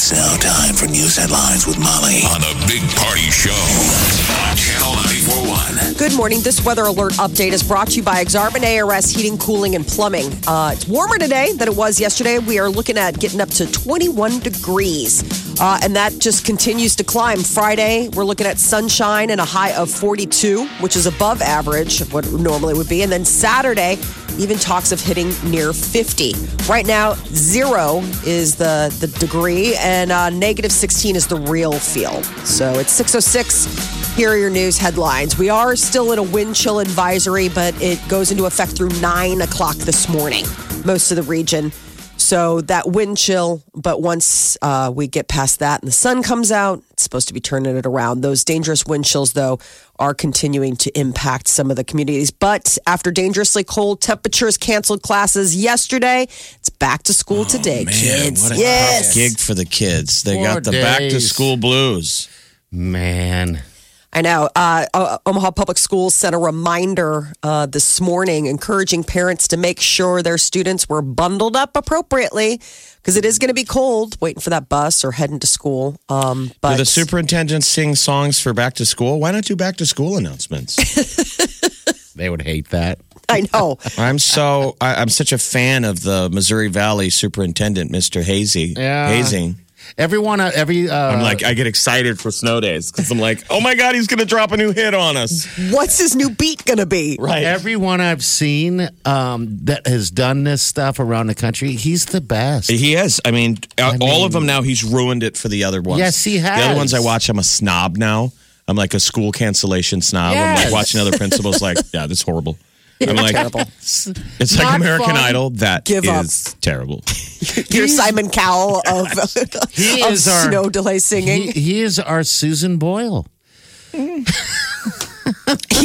It's now time for news headlines with Molly on the Big Party Show on Channel 941. Good morning. This weather alert update is brought to you by Exarban ARS Heating, Cooling, and Plumbing. Uh, it's warmer today than it was yesterday. We are looking at getting up to 21 degrees. Uh, and that just continues to climb. Friday, we're looking at sunshine and a high of 42, which is above average of what it normally would be. And then Saturday, even talks of hitting near 50. Right now, zero is the, the degree, and uh, negative 16 is the real feel. So it's 606. Here are your news headlines. We are still in a wind chill advisory, but it goes into effect through 9 o'clock this morning, most of the region. So that wind chill, but once uh, we get past that and the sun comes out, it's supposed to be turning it around. Those dangerous wind chills, though, are continuing to impact some of the communities. But after dangerously cold temperatures canceled classes yesterday, it's back to school today, Man, kids. what a yes. tough gig for the kids. They Four got the back to school blues. Man. I know. Uh, Omaha Public Schools sent a reminder uh, this morning encouraging parents to make sure their students were bundled up appropriately because it is going to be cold waiting for that bus or heading to school. Um, but Do the superintendents sing songs for back to school? Why not do back to school announcements? They would hate that. I know. I'm so I, I'm such a fan of the Missouri Valley superintendent, Mr. Hazy. Yeah. Hoesing. Everyone, uh, every. Uh, I'm like, I get excited for snow days because I'm like, oh my god, he's gonna drop a new hit on us. What's his new beat going to be? Right. everyone I've seen um, that has done this stuff around the country, he's the best. He is. I mean, uh, all of them now. He's ruined it for the other ones. Yes, he has. The other ones I watch, I'm a snob now. I'm like a school cancellation snob. I'm like watching other principals. Like, yeah, that's horrible. I'm like, it's like Not American fun. Idol. That Give up. is terrible. You're Simon Cowell of, He of is our- snow delay singing. He, he is our Susan Boyle. he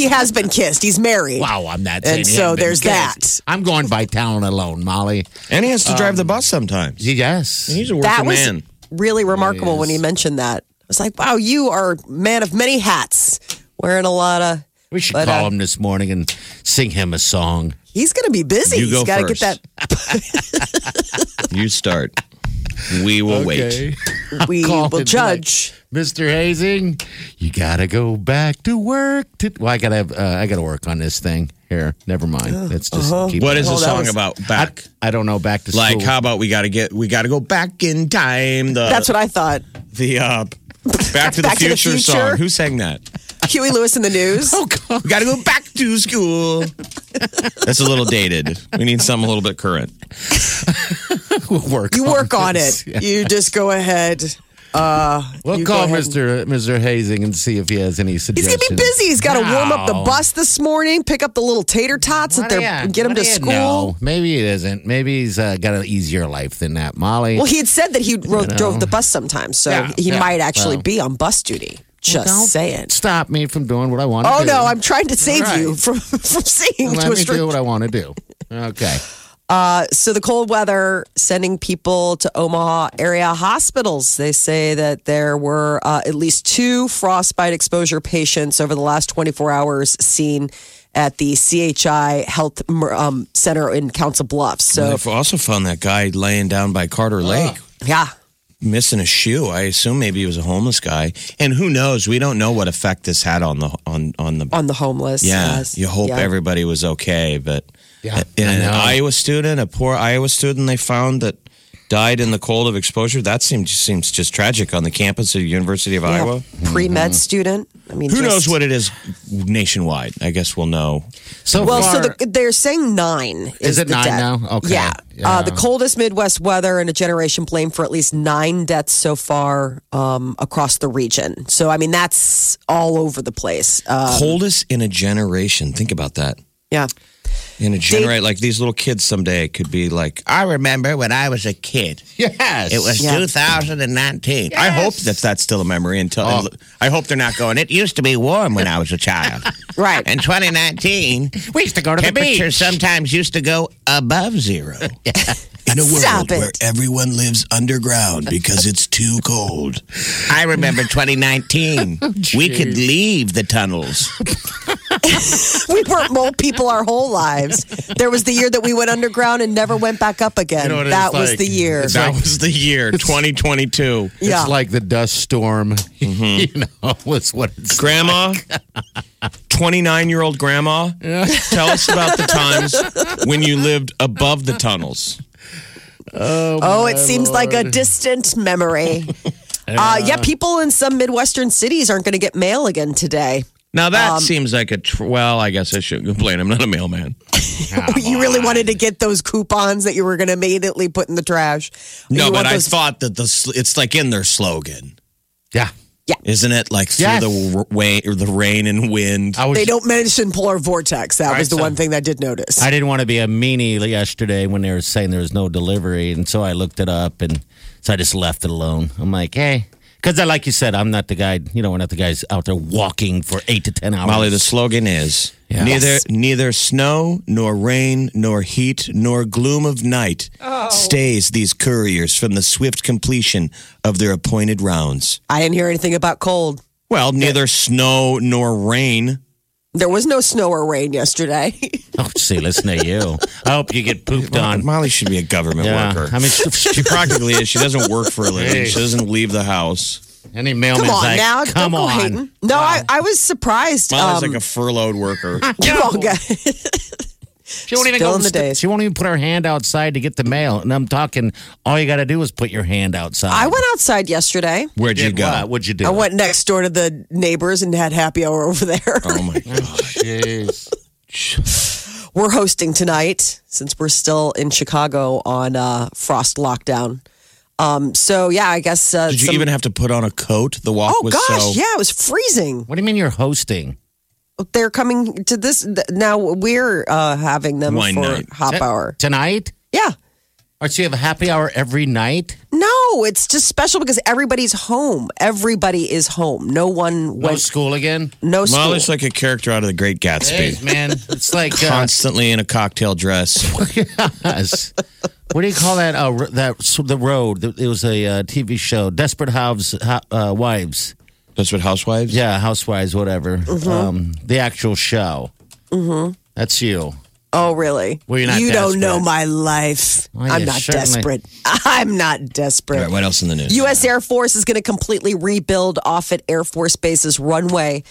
has been kissed. He's married. Wow, I'm not And he so hasn't been there's kissed. I'm going by talent alone, Molly. And he has to drive the um, bus sometimes. Yes. He's a working That was man. really remarkable when he mentioned that. It's like, wow, you are a man of many hats, wearing a lot of. We should but, call uh, him this morning and sing him a song. He's going to be busy. You go He's got to get first. that. You start. We will wait. We will it judge. Mr. Hoesing, you gotta go back to work. To, well, I gotta have, uh, I gotta work on this thing here. Never mind. Let's just keep. What is the song was- about? Back. I don't know. Back to like, school. how about we got to get we got to go back in time? The That's what I thought. the uh, Back to the Back to the Future Future? song. Who sang that? Huey Lewis and the News. Oh God! We got to go back to school. That's a little dated. We need something a little bit current. We'll work. you on work on this. it. You just go ahead. Uh, We'll call Mr. Mr. Hoesing and see if he has any suggestions. He's gonna be busy. He's got to warm up the bus this morning, pick up the little tater tots that they're do you- get him to school. know? Maybe it isn't. Maybe he's uh, got an easier life than that, Molly. Well, he had said that he rode, drove the bus sometimes, so Yeah, he yeah, might actually well. be on bus duty. Just Don't saying. Stop me from doing what I want. Oh to do. Oh no, I'm trying to save All you from from seeing Let to a me strict do what I want to do. Okay. Uh, so the cold weather sending people to Omaha area hospitals. They say that there were uh, at least two frostbite exposure patients over the last 24 hours seen at the CHI Health um, Center in Council Bluffs. So They've also found that guy laying down by Carter Lake. yeah, missing a shoe. I assume maybe he was a homeless guy. And who knows? We don't know what effect this had on the on on the. on the homeless. yeah, yes. you hope Yeah. everybody was okay, but Yeah, an. Iowa student, a poor Iowa student, they found that died in the cold of exposure. That seems seems just tragic on the campus of the University of Iowa. pre med mm-hmm. student. I mean, Who just- knows what it is nationwide? I guess we'll know. So Well, far, so the, they're saying nine. Is, Is it nine death. now? Okay. Yeah. Yeah. Uh, the coldest Midwest weather in a generation blamed for at least nine deaths so far um, across the region. So, I mean, that's all over the place. Uh, Coldest in a generation. Think about that. yeah. And to generate like these little kids someday could be like, I remember when I was a kid. Yes. It was Yeah. 2019. I hope that that's still a memory until Oh. I hope they're not going. It used to be warm when I was a child. Right. In 2019, We used to go to the beach. temperatures sometimes used to go above zero. In a world Stop it. where everyone lives underground because it's too cold. I remember 2019. we could leave the tunnels. we weren't mole people our whole lives. There was the year that we went underground and never went back up again. You know that was like? the year. It's That was the year 2022. yeah. It's like the dust storm. you know, it's what it's Grandma, 29 year old grandma, tell us about the times when you lived above the tunnels. oh, it seems like a distant memory. Uh, yeah, people in some Midwestern cities aren't going to get mail again today. Now that Um, seems like a tr- well. I guess I shouldn't complain. I'm not a mailman. you really wanted to get those coupons that you were going to immediately put in the trash. No, but want I thought that the sl- it's like in their slogan, Yeah. Yeah. Isn't it? Like through Yes. the r- rain or the rain and wind. I was They don't mention polar vortex. That Right, was the so- one thing that I did notice. I didn't want to be a meanie yesterday when they were saying there was no delivery, and so I looked it up, and so I just left it alone. I'm like, hey, because like you said, I'm not the guy. You know, we're not the guys out there walking for eight to ten hours. Molly, the slogan is Yeah. neither neither snow nor rain nor heat nor gloom of night Oh. stays these couriers from the swift completion of their appointed rounds. I didn't hear anything about cold. Well, neither snow nor rain. There was no snow or rain yesterday. oh, see, listen to you. I hope you get pooped on. Molly should be a government Yeah, worker. I mean, she practically is. She doesn't work for a living. Hey. She doesn't leave the house. any mailman's Come on like, now. come Don't go on. hating. No, I, I was surprised. Molly's um, like a furloughed worker. come on, guys. She won't even Still go in the st- days. She won't even put her hand outside to get the mail. And I'm talking, all you got to do is put your hand outside. I went outside yesterday. Where'd you Did go? what? What'd you do? I went next door to the neighbors and had happy hour over there. Oh my gosh. Jeez. We're hosting tonight since we're still in Chicago on uh, frost lockdown. Um, so yeah, I guess. Uh, Did you some- even have to put on a coat? The walk Oh was gosh, so. yeah, it was freezing. What do you mean you're hosting? They're coming to this th- now. We're uh, having them Wine for night. hop T- hour. Tonight? Yeah. Or so you have a happy hour every night? No, it's just special because everybody's home. Everybody is home. No one No went. school again? No school. Molly's like a character out of The Great Hey, Gatsby. man. It's like. Uh, Constantly in a cocktail dress. yes. What do you call that? Uh, that the road. It was a uh, TV show, Desperate House uh, Wives. That's what housewives. Yeah, Housewives, whatever. Mm-hmm. Um, the actual show. Mm-hmm. That's you. oh, really? Well, you're not you don't know desperate. my life. Well, I'm you not certainly- desperate. I'm not desperate. All right, what else in the news? U.S. Air Force is going to completely rebuild Offutt Air Force Base's runway.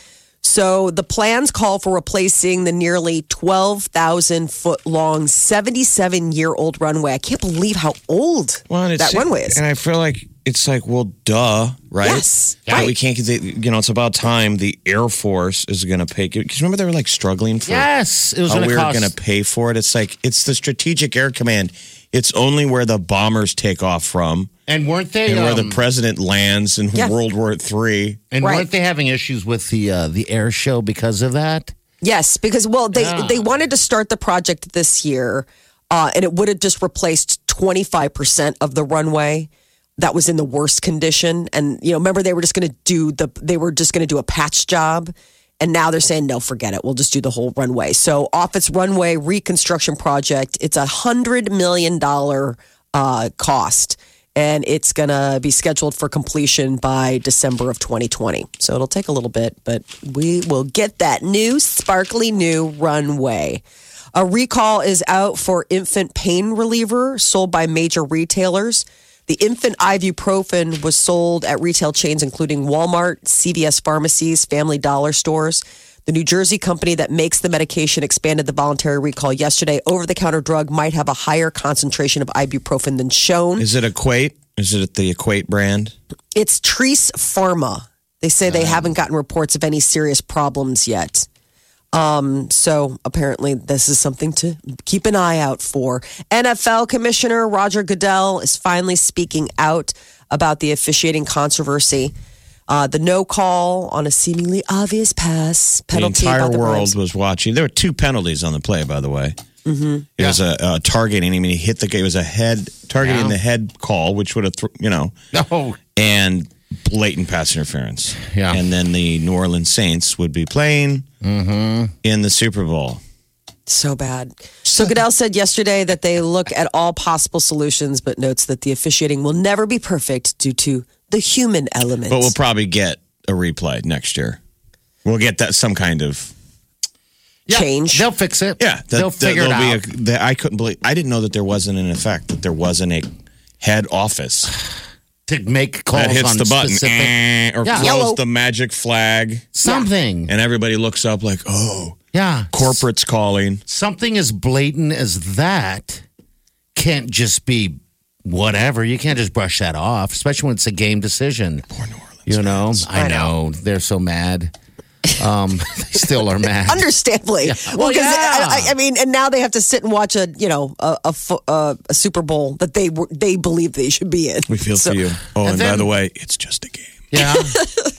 So the plans call for replacing the nearly 12,000 foot long, 77 year old runway. I can't believe how old Well, and that it's- runway is. And I feel like it's like, well, duh, right? Yes, Yeah, right. we can't. You know, it's about time the Air Force is going to pay. Because remember, they were like struggling for Yes. It was how we to were going to pay for it. It's like it's the Strategic Air Command. It's only where the bombers take off from, and weren't they? and where um, the president lands in Yeah. World War Three. and Right. weren't they having issues with the uh, the air show because of that? Yes, because well, they Yeah. they wanted to start the project this year, uh, and it would have just replaced twenty five percent of the runway that was in the worst condition. And you know, remember they were just going to do the they were just going to do a patch job, and now they're saying no, forget it. We'll just do the whole runway. So Offutt's runway reconstruction project, it's a hundred million dollar uh, cost. And it's going to be scheduled for completion by December of 2020. So it'll take a little bit, but we will get that new, sparkly new runway. A recall is out for infant pain reliever sold by major retailers. The infant ibuprofen was sold at retail chains including Walmart, CVS pharmacies, Family Dollar stores. The New Jersey company that makes the medication expanded the voluntary recall yesterday. Over the counter drug might have a higher concentration of ibuprofen than shown. Is it Equate? Is it the Equate brand? It's Tris Pharma. They say they uh, haven't gotten reports of any serious problems yet. Um, so apparently, this is something to keep an eye out for. NFL Commissioner Roger Goodell is finally speaking out about the officiating controversy. Uh, the no call on a seemingly obvious pass penalty. The penalty. entire the world Rams. was watching. There were two penalties on the play, by the way. Mm-hmm. It was a, a targeting. I mean, he hit the. It was a head targeting Yeah. the head call, which would have, th- you know, No. and blatant pass interference. Yeah. And then the New Orleans Saints would be playing mm-hmm. in the Super Bowl. So bad. So Goodell said yesterday that they look at all possible solutions, but notes that the officiating will never be perfect due to the human element. But we'll probably get a replay next year. We'll get that some kind of Yeah, Change. They'll fix it. yeah. that- they'll that figure it there'll out. a- that I couldn't believe. I didn't know that there wasn't an effect. That there wasn't a head office to make calls that hits on the button specific eh, or Yeah. throws Yellow. the magic flag, something. and everybody looks up like, "Oh, yeah, corporate's calling." something as blatant as that can't just be whatever. You can't just brush that off, especially when it's a game decision. Poor New Orleans. You know, I, I know. know. they're so mad. Um, they still are mad. Understandably, Well, well, because yeah. I, I mean, and now they have to sit and watch a you know a a, fo- uh, a Super Bowl that they were they believe they should be in. We feel So- for you. Oh, and, by then- the way, it's just a game. Yeah.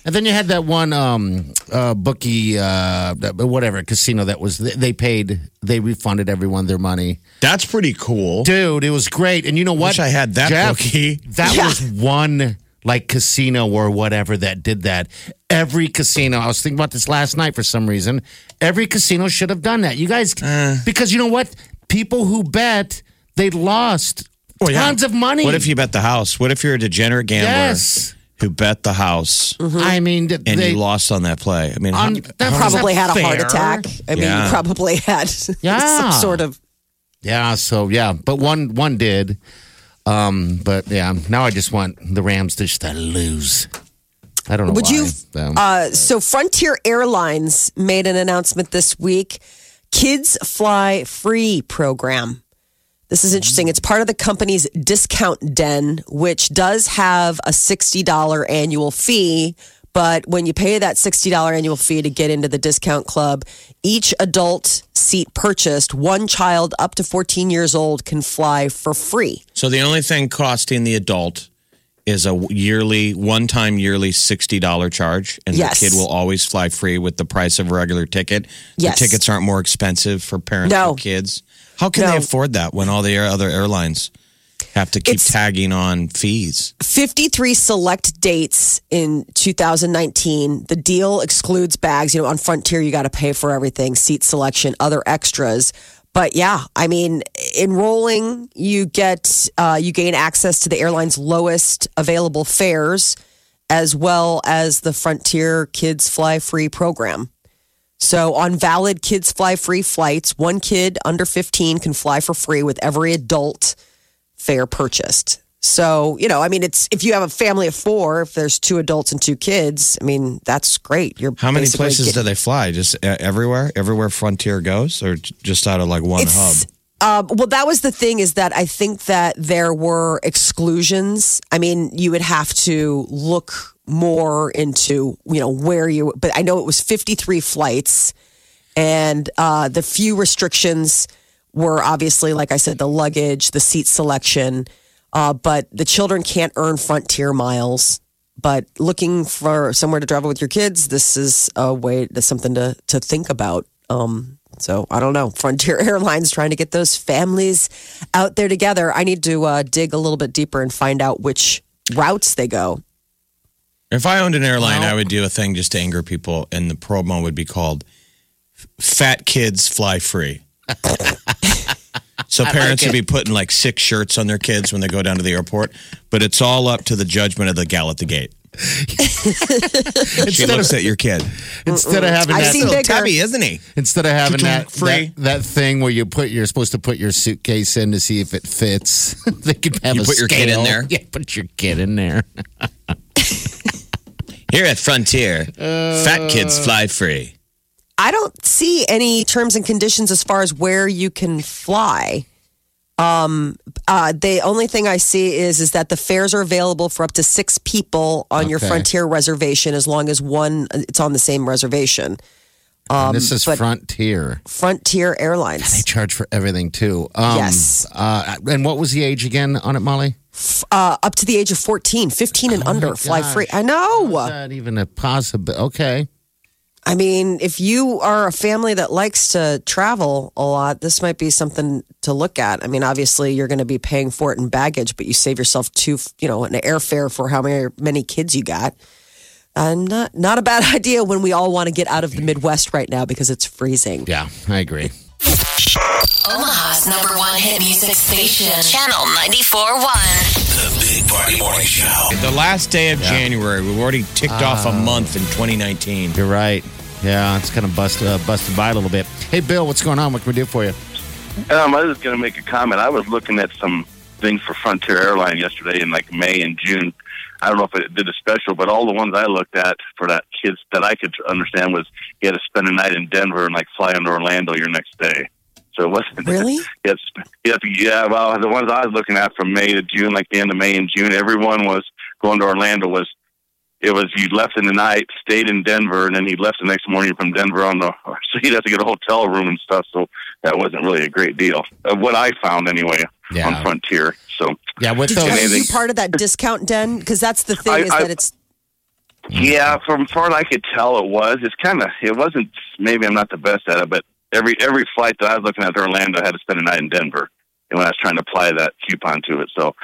and then you had that one um, uh, bookie, uh, whatever casino that was. They paid. They refunded everyone their money. That's pretty cool. Dude, it was great. And you know what? Wish I had that Jeff, bookie. That Yeah. was one like casino or whatever that did that. Every casino. I was thinking about this last night for some reason. Every casino should have done that. You guys, Uh. because you know what? People who bet they lost Oh, yeah. tons of money. What if you bet the house? What if you're a degenerate gambler Yes. who bet the house I mean, th- and they, you lost on that play? I mean, how, On- that how Probably had a heart fair? attack. I mean, Yeah. probably had Yeah. some sort of. Yeah, so yeah, but one one did. Um, but yeah, now I just want the Rams to just lose. I don't know. Would why, you? though. Uh, so Frontier Airlines made an announcement this week. Kids Fly Free program. This is interesting. It's part of the company's discount den, which does have a $60 annual fee. But when you pay that $60 annual fee to get into the discount club, each adult seat purchased, one child up to 14 years old can fly for free. So the only thing costing the adult is a yearly, one-time yearly sixty dollar charge, and Yes. the kid will always fly free with the price of a regular ticket. Yes. The tickets aren't more expensive for parents No. and kids. How can No. they afford that when all the other airlines have to keep It's- tagging on fees? 53 select dates in 2019. The deal excludes bags. You know, on Frontier, you got to pay for everything seat selection, other extras. But yeah, I mean, enrolling, you get, uh, you gain access to the airline's lowest available fares, as well as the Frontier Kids Fly Free program. So, on valid Kids Fly Free flights, one kid under 15 can fly for free with every adult fare purchased. So, you know, I mean, it's if you have a family of four, if there's two adults and two kids, I mean, that's great. You're How many places getting- do they fly? Just uh, everywhere, everywhere Frontier goes, or just out of like one hub? Uh, well, that was the thing is that I think that there were exclusions. I mean, you would have to look more into, you know, where you, but I know it was 53 flights and uh, the few restrictions were obviously, like I said, the luggage, the seat selection, uh, but the children can't earn frontier miles. But looking for somewhere to travel with your kids, this is a way, that's something to to think about. Um, so I don't know. Frontier Airlines trying to get those families out there together. I need to uh, dig a little bit deeper and find out which routes they go. If I owned an airline, I would do a thing just to anger people, and the promo would be called "Fat Kids Fly Free." So parents would be putting like six shirts on their kids when they go down to the airport, but it's all up to the judgment of the gal at the gate. she looks at your kid. instead of having I've that, seen Little bigger. tubby, isn't he? instead of having that, Free. that that thing where you put you're supposed to put your suitcase in to see if it fits. they could have You a put your kid in there? Yeah, put your kid in there. Here at Frontier, fat kids uh, fly free. I don't see any terms and conditions as far as where you can fly. Um, uh, the only thing I see is is that the fares are available for up to six people on your Okay. Frontier reservation, as long as one it's on the same reservation. And this is but- Frontier. Frontier They Airlines, charge for everything too. Um, Yes. Uh, and what was the age again on it, Molly? uh, up to the age of 14, 15 and under, fly gosh. free. I Is know. that even a possible? Okay. I mean, if you are a family that likes to travel a lot, this might be something to look at. I mean, obviously, you're going to be paying for it in baggage, but you save yourself two, you know, an airfare for how many many kids you got. Uh, not not a bad idea when we all want to get out of the Midwest right now because it's freezing. Yeah, I agree. Omaha's number one hit music station, Channel 94.1. The Big Party Morning Show. The last day of January, we've already ticked off a month in 2019. You're right. Yeah, it's kind of busted uh, busted by a little bit. Hey, Bill, what's going on? What can we do for you? Um, I was going to make a comment. I was looking at some things for Frontier Airline yesterday in like May and June. I don't know if it did a special, but all the ones I looked at for that kids that I could understand was you had to spend a night in Denver and like fly into Orlando your next day. So it wasn't Really? You had to sp- you had to- yeah, well, the ones I was looking at from May to June, like the end of May and June, everyone was going to Orlando was it was you left in the night, stayed in Denver, and then he left the next morning from Denver on the. So he'd have to get a hotel room and stuff. So that wasn't really a great deal. Uh, what I found anyway Yeah. on Frontier. So Yeah, with Did those. you, you part of that discount den? Because that's the thing I- is I- that it's yeah, from far as I could tell, it was. It's kind of. It wasn't. Maybe I'm not the best at it, but every every flight that I was looking at to Orlando I had to spend a night in Denver, and when I was trying to apply that coupon to it, so.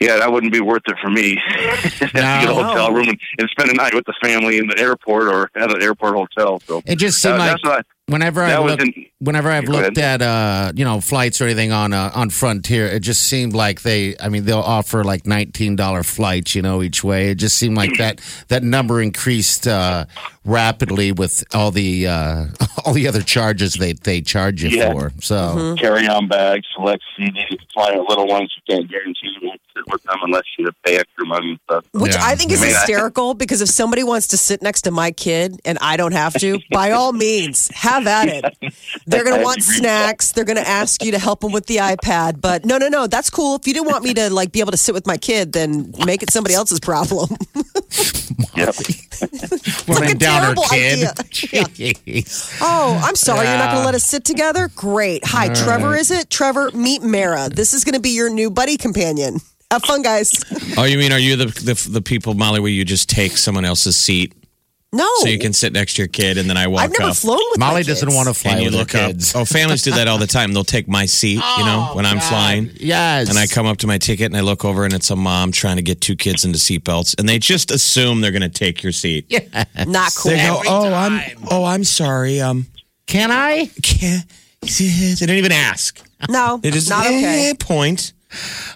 Yeah, that wouldn't be worth it for me. to get a hotel room and, and spend a night with the family in the airport or at an airport hotel. So It just seemed Uh, like that's whenever I that was looked, in- whenever I've Go looked at uh, you know flights or anything on uh, on Frontier, it just seemed like they. I mean, they'll offer like nineteen dollar flights, you know, each way. It just seemed like that that number increased uh, rapidly with all the uh, all the other charges they they charge you Yeah. for. So Mm-hmm. carry-on bags, select CDs, flying little ones. You can't guarantee you won't sit with them unless you pay extra money and stuff. Which Yeah. I think is I mean, I- hysterical because if somebody wants to sit next to my kid and I don't have to, by all means, have at it. They're going to want snacks. They're going to ask you to help them with the iPad. But no, no, no, that's cool. If you didn't want me to like be able to sit with my kid, then make it somebody else's problem. Yep. running a down her terrible kid. idea. Jeez. oh, I'm sorry. You're not going to let us sit together? Great. Hi, Trevor, is it? Trevor, meet Mara. This is going to be your new buddy companion. Have fun, guys. Oh, you mean are you the, the the people, Molly, where you just take someone else's seat No. so you can sit next to your kid, and then I walk I've never up. flown with my Molly kids. doesn't want to fly and you with her look kids. up. Oh, families do that all the time. They'll take my seat, you know, when I'm God. flying. Yes. And I come up to my ticket and I look over and it's a mom trying to get two kids into seatbelts, and they just assume they're going to take your seat. Yeah. Not cool. They go, Every "Oh, I'm oh, I'm sorry. Um, Can I? can't." They didn't even ask. No, They just not okay. eh, point,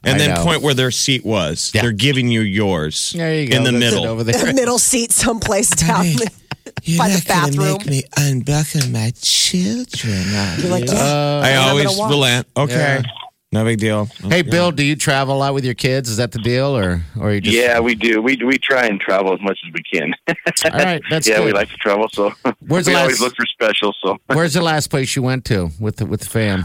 and I then know. point where their seat was. Yeah. They're giving you yours. There you go. In the That's middle. over The middle seat someplace down. You're By the not gonna bathroom. make me unbuckle my children. You're like, yeah. I I'm always relent. Okay, Yeah. no big deal. Hey, Bill, do you travel a lot with your kids? Is that the deal, or or you just? Yeah, we do. We we try and travel as much as we can. All right, that's yeah, good. we like to travel, so Where's the last- always look for specials. So, Where's the last place you went to with the, with the fam?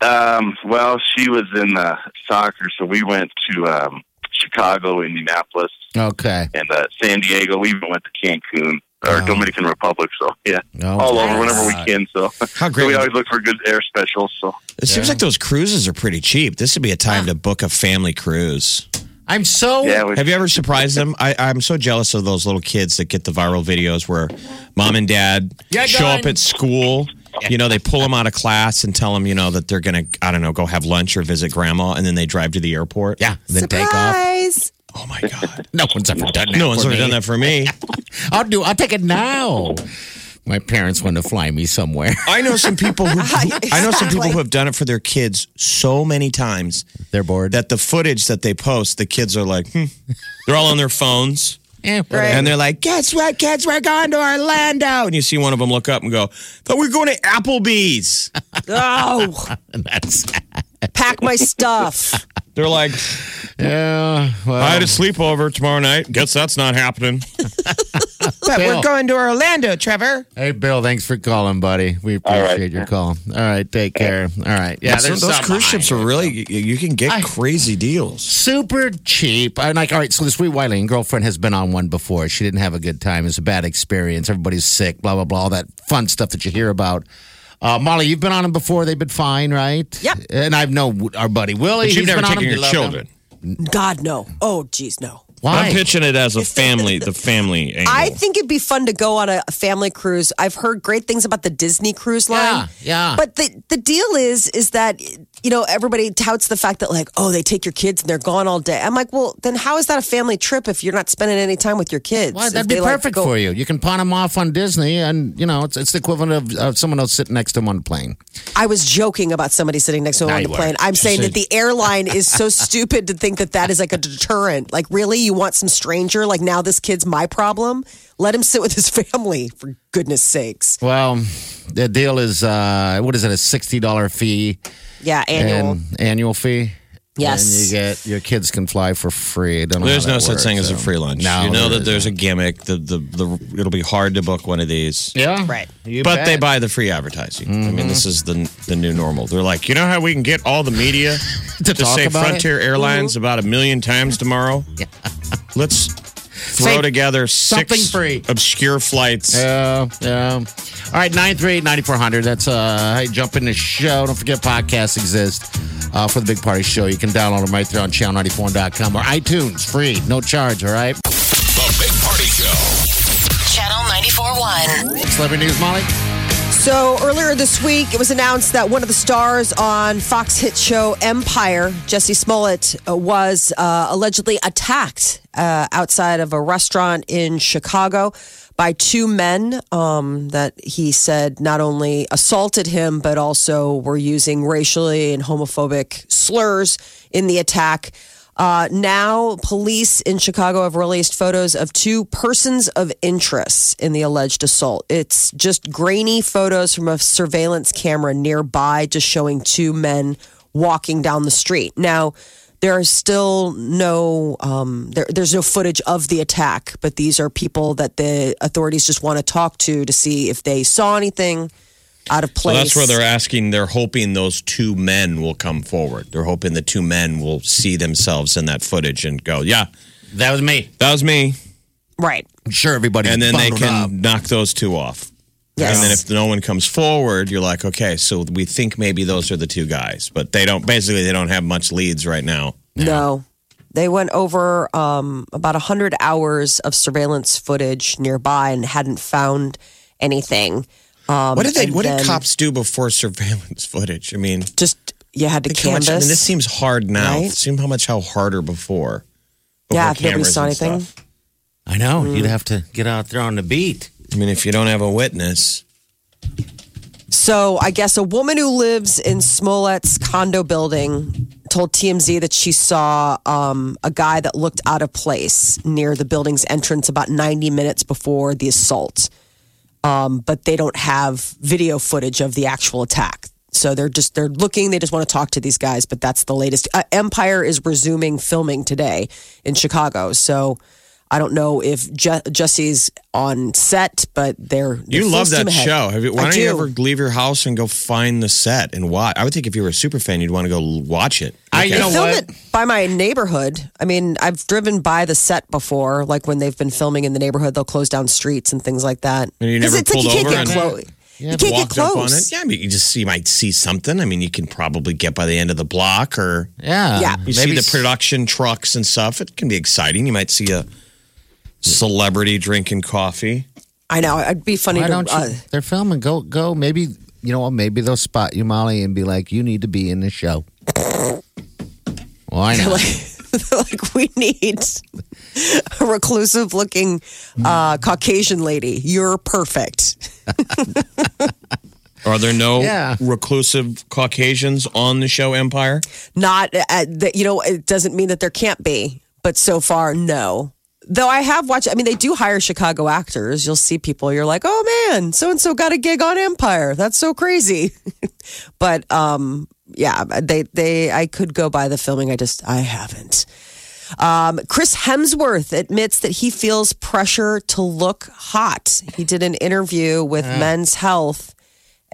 Um, well, she was in uh, soccer, so we went to um, Chicago, Indianapolis, Okay. and uh, San Diego. We even went to Cancun or Oh. Dominican Republic. So, yeah, Oh, all over whenever we can. So, How so great! we always look for good air specials. So, it seems like those cruises are pretty cheap. This would be a time to book a family cruise. I'm so. yeah, we, Have you ever surprised them? I, I'm so jealous of those little kids that get the viral videos where mom and dad Yeah, show up at school. You know, they pull them out of class and tell them, you know, that they're going to, I don't know, go have lunch or visit grandma, and then they drive to the airport. Yeah. And then take off. Surprise. Oh my God. No one's ever done that. no one's for ever me. done that for me. I'll do. I'll take it now. My parents want to fly me somewhere. I know some people who, who- I know some people who have done it for their kids so many times They're bored. that the footage that they post, the kids are like, hmm. they're all on their phones. Eh. Right. And they're like, guess what, kids? We're going to Orlando. And you see one of them look up and go, thought we're going to Applebee's. Oh, That's. Pack my stuff. They're like, Yeah. Well, I had a sleepover tomorrow night. Guess that's not happening. but Bill. we're going to Orlando, Trevor. Hey, Bill, thanks for calling, buddy. We appreciate All right. your call. All right, take care. All right. Yeah, So there's those cruise ships are really, you, you can get I- crazy deals. super cheap. I'm like, all right, so this sweet Wileen girlfriend has been on one before. She didn't have a good time. It's a bad experience. Everybody's sick, blah, blah, blah, all that fun stuff that you hear about. Uh, Molly, you've been on them before. They've been fine, right? Yep. And I've known our buddy Willie. But you've He's never taken your children. him. God, no. Oh, geez, no. Why? I'm pitching it as a family, the family angle. I think it'd be fun to go on a family cruise. I've heard great things about the Disney cruise line. Yeah, yeah. But the the deal is is that you know everybody touts the fact that like oh they take your kids and they're gone all day. I'm like, well then how is that a family trip if you're not spending any time with your kids? If that'd be they, like, perfect go- for you. You can pawn them off on Disney, and you know it's, it's the equivalent of, of someone else sitting next to them on the plane. I was joking about somebody sitting next to Nah, on the plane. weren't. I'm saying that the airline is so stupid to think that that is like a deterrent. Like, really, you want some stranger? Like, now this kid's my problem. Let him sit with his family, for goodness sakes. Well, the deal is uh, what is it? A sixty dollar fee Yeah, annual. and annual fee. Yes. and you get your kids can fly for free. I don't know There's no that such works, thing as a free lunch. No, you know there that there's a isn't. gimmick. The, the the it'll be hard to book one of these. yeah, Right. You but bet. they buy the free advertising. I mean, this is the the new normal. They're like, you know how we can get all the media to, talk say about Frontier Airlines about a million times tomorrow? Let's throw Say together six something free. obscure flights. Yeah, yeah. All right, 938-9400. That's uh hey, jump in the show. Don't forget podcasts exist uh, for the Big Party Show. You can download them right there on channel94.com or iTunes, free, no charge, all right? The Big Party Show. Channel 94.1. Celebrity News, Molly? So earlier this week, it was announced that one of the stars on Fox hit show Empire, Jussie Smollett, uh, was uh, allegedly attacked uh, outside of a restaurant in Chicago by two men um, that he said not only assaulted him but also were using racially and homophobic slurs in the attack. Uh, now, police in Chicago have released photos of two persons of interest in the alleged assault. It's just grainy photos from a surveillance camera nearby, just showing two men walking down the street. Now, there is still no um, there, there's no footage of the attack, but these are people that the authorities just want to talk to to see if they saw anything out of So place. that's where they're asking. They're hoping those two men will come forward. They're hoping the two men will see themselves in that footage and go, "Yeah, That was me. that was me." right. I'm sure everybody. and then they can up. knock those two off. Yes. And then if no one comes forward, you're like, okay, so we think maybe those are the two guys, but they don't. Basically, they don't have much leads right now. No. They went over um, about 100 hours of surveillance footage nearby and hadn't found anything. Um, What did they? and What did cops do before surveillance footage? I mean, Just, you had to think how much- I mean, this seems hard now. Right? It seemed how much how harder before. yeah, if nobody saw anything. stuff. I know. Mm. You'd have to get out there on the beat. I mean, if you don't have a witness, So I guess a woman who lives in Smollett's condo building told TMZ that she saw um, a guy that looked out of place near the building's entrance about 90 minutes before the assault. Um, but they don't have video footage of the actual attack. So they're just they're looking. They just want to talk to these guys. But that's the latest. Uh, Empire is resuming filming today in Chicago. So I don't know if Je- Jussie's on set, but they're, they're you love that show. Have you, why I don't you ever leave your house and go find the set and watch? I would think if you were a super fan, you'd want to go watch it. I- you They know film what? it by my neighborhood. I mean, I've driven by the set before, like when they've been filming in the neighborhood, they'll close down streets and things like that. And you 'Cause never it's like pulled you can't get and- close. you can't get walked on close. it. Yeah, I mean, you just you might see something. I mean, you can probably get by the end of the block, or Yeah. Yeah. you see the production trucks and stuff. It can be exciting. You might see a celebrity drinking coffee. I know. It'd be funny Why to. don't you? Uh, they're filming. Go, go. Maybe you know what? Maybe they'll spot you, Molly, and be like, "You need to be in the show." Why not? like we need a reclusive looking uh, Caucasian lady. You're perfect. Are there no Yeah. reclusive Caucasians on the show Empire? Not uh, that you know. It doesn't mean that there can't be, but so far, no. Though I have watched. I mean, they do hire Chicago actors. You'll see people. You're like, oh man, so and so got a gig on Empire. That's so crazy. but um, yeah, they they. I could go by the filming. I just I haven't. Um, Chris Hemsworth admits that he feels pressure to look hot. He did an interview with Men's Health.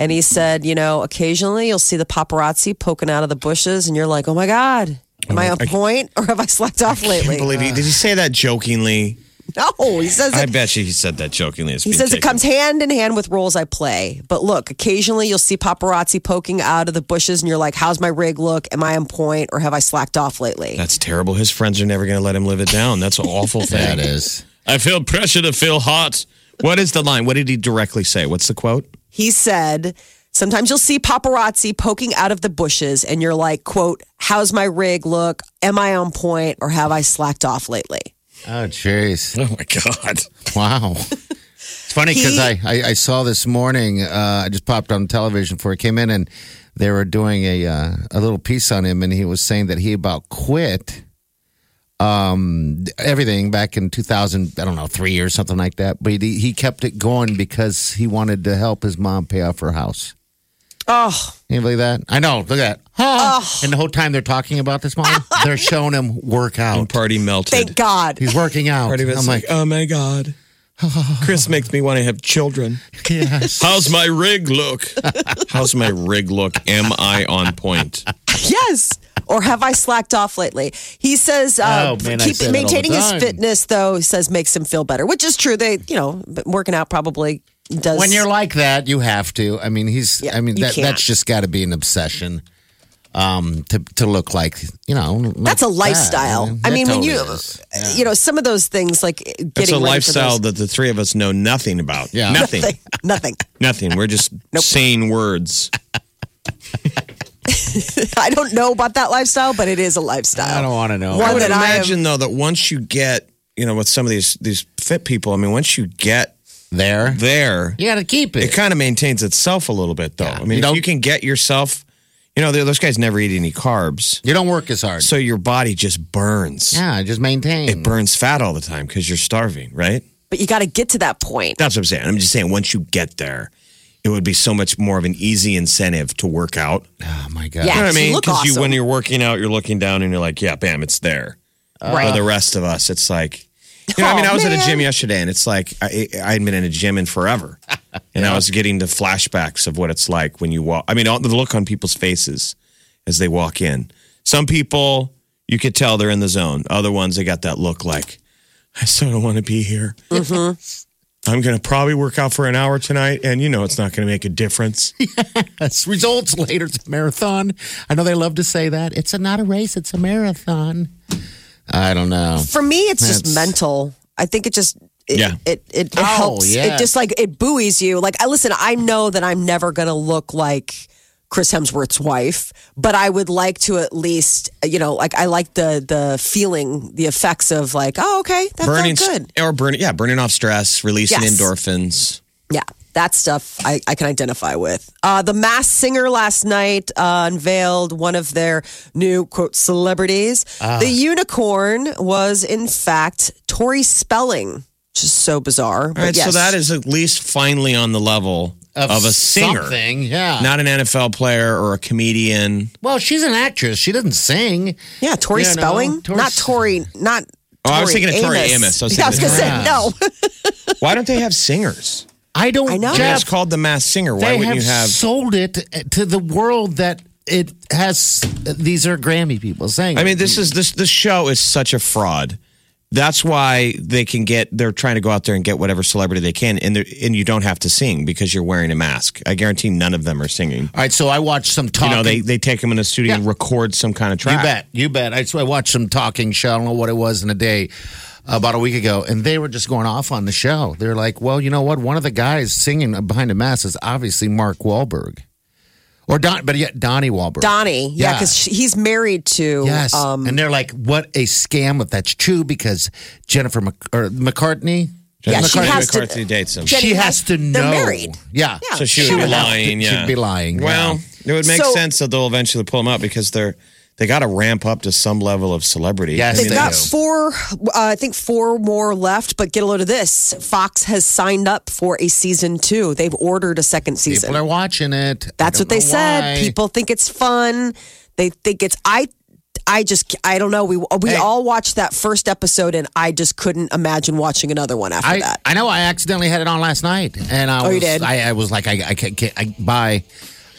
And he said, you know, occasionally you'll see the paparazzi poking out of the bushes, and you're like, oh my God, am I oh, on point or have I slept off I lately? can't believe he did. He say that jokingly? No, he says I bet you he said that jokingly. It's He being says it taken. comes hand in hand with roles I play. But look, occasionally you'll see paparazzi poking out of the bushes, and you're like, "How's my rig look? Am I on point, or have I slacked off lately?" That's terrible. His friends are never going to let him live it down. That's an awful thing. That is. I feel pressure to feel hot. What is the line? What did he directly say? What's the quote? He said, Sometimes you'll see paparazzi poking out of the bushes, and you're like, "Quote: How's my rig look? Am I on point, or have I slacked off lately?" Oh, jeez. Oh my God. Wow. It's funny because He- I, I, I saw this morning, uh, I just popped on television before I came in, and they were doing a, uh, a little piece on him, and he was saying that he about quit um, everything back in 2000, I don't know, three years, something like that. But he, he kept it going because he wanted to help his mom pay off her house. Oh, Can you believe that? I know. Look at that. Huh. And the whole time they're talking about this mom, they're showing him work And out. party melted. thank God. He's working out. Party was I'm like, like, oh my God. Chris makes me want to have children. yes. How's my rig look? How's my rig look? Am I on point? Yes. Or have I slacked off lately? He says, uh, Oh, man, keep say that all the maintaining his fitness, though, he says makes him feel better, which is true. They, you know, working out probably does. when you're like that, you have to. I mean, he's. Yeah, I mean, you that, can't. that's just got to be an obsession. Um, to to look like you know. like that's a that. lifestyle. I That mean, when totally you, is. you know, some of those things like getting It's a ready for lifestyle those- that the three of us know nothing about. Yeah. Nothing. Nothing. Nothing. Nothing. We're just saying words. I don't know about that lifestyle, but it is a lifestyle. I don't want to know. One I would that I am- imagine though that once you get, you know, with some of these these fit people, I mean, once you get there. there, You got to keep it. it kind of maintains itself a little bit, though. Yeah. I mean, You if you can get yourself, you know, those guys never eat any carbs, you don't work as hard. so your body just burns. yeah, just maintain. It burns fat all the time because you're starving, right? But you got to get to that point. That's what I'm saying. I'm just saying, once you get there, it would be so much more of an easy incentive to work out. oh my god. Yeah. You know what I mean? look Because you, when you're working out, you're looking down and you're like, yeah, bam, it's there. Right. For the rest of us, it's like, you know, I mean, I was at a gym yesterday and it's like, I, I hadn't been in a gym in forever. And I was getting the flashbacks of what it's like when you walk. I mean, all, the look on people's faces as they walk in. Some people, you could tell they're in the zone. Other ones, they got that look like, I still don't want to be here. Mm-hmm. I'm going to probably work out for an hour tonight. And you know, it's not going to make a difference. Yes, results later. It's a marathon. I know they love to say that. It's a, not a race. It's a marathon. I don't know. For me, it's just mental. I think it just. It, Yeah. it it, it Oh, helps. yeah. It just like it buoys you. Like I listen, I know that I'm never gonna look like Chris Hemsworth's wife, but I would like to at least, you know, like I like the the feeling, the effects of like, oh, okay, that burning felt good. or burning yeah burning off stress releasing Yes. endorphins Yeah, that stuff I, I can identify with. Uh, the Masked Singer last night uh, unveiled one of their new quote celebrities. Ah. The unicorn was in fact Tori Spelling, which is so bizarre. all right so that is at least finally on the level of, a singer Something, yeah. not an nfl player or a comedian well, she's an actress. She doesn't sing. yeah, Tori You know, Spelling, Tori- not Tori, not. Oh, I was Tori thinking of Tori Amos. I was yeah, I was thinking gonna of say Tori no. why don't they have singers I don't. I know. I mean, Jeff, it's called the masked singer why they wouldn't have, you have sold it to the world that it has. These are Grammy people saying. i mean this is this this show is such a fraud that's why they can get they're trying to go out there and get whatever celebrity they can and and you don't have to sing because you're wearing a mask i guarantee none of them are singing All right, so I watched some talking. you know they they take them in the studio and record some kind of track. You bet. You bet. I, so I watched some talking show. I don't know what it was in a day about a week ago, and they were just going off on the show. They're like, well, you know what? One of the guys singing behind the mask is obviously Mark Wahlberg. Or Don, but yet Donnie Wahlberg. Donnie, yeah, Yeah. because he's married to. Yes. Um, and they're like, what a scam if that's true because Jennifer Mc, or McCartney. Yeah, she McCarthy, has to- dates him. Jenny she has- has to they're married. Yeah. Yeah. So she She would be would have to- lying. Yeah, she'd be lying, Well, it would make So- sense that they'll eventually pull them up because they're they got to ramp up to some level of celebrity. Yes, I They've mean, got do. four, uh, I think four more left, but get a load of this. Fox has signed up for a season two. They've ordered a second season. People are watching it. That's what they said. why. People think it's fun. They think it's, I, I just, I don't know. We, we Hey. all watched that first episode and I just couldn't imagine watching another one after I, that. I know I accidentally had it on last night, and I Oh, was, you did? I, I was like, I, I can't, can't I, bye.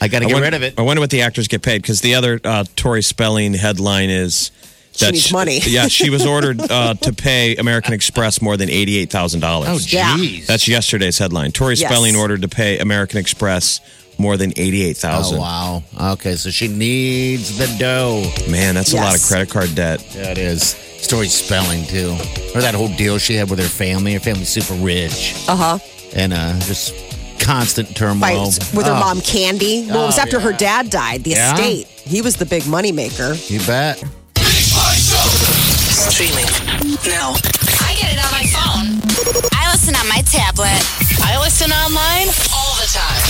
I got to get wonder, rid of it. I wonder what the actors get paid because the other uh, Tori Spelling headline is She that needs money. yeah, she was ordered uh, to pay American Express more than eighty-eight thousand dollars. Yeah. jeez. That's yesterday's headline. Tori Yes. Spelling ordered to pay American Express more than eighty-eight Oh, thousand. wow. Okay, so she needs the dough. Man, that's a lot of credit card debt. Yeah, it is. Story spelling, too. Or that whole deal she had with her family. Her family's super rich. Uh huh. And uh, just constant turmoil. Fights with her Oh, mom, Candy. Well, it was Oh, after her dad died. The Yeah? estate. He was the big money maker. You bet. Streaming now. I get it on my phone. I listen on my tablet. I listen online all the time.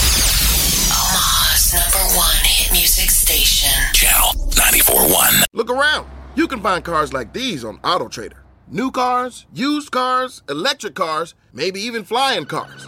Omaha's number one hit music station. Channel 94.1. Look around. You can find cars like these on AutoTrader. New cars, used cars, electric cars, maybe even flying cars.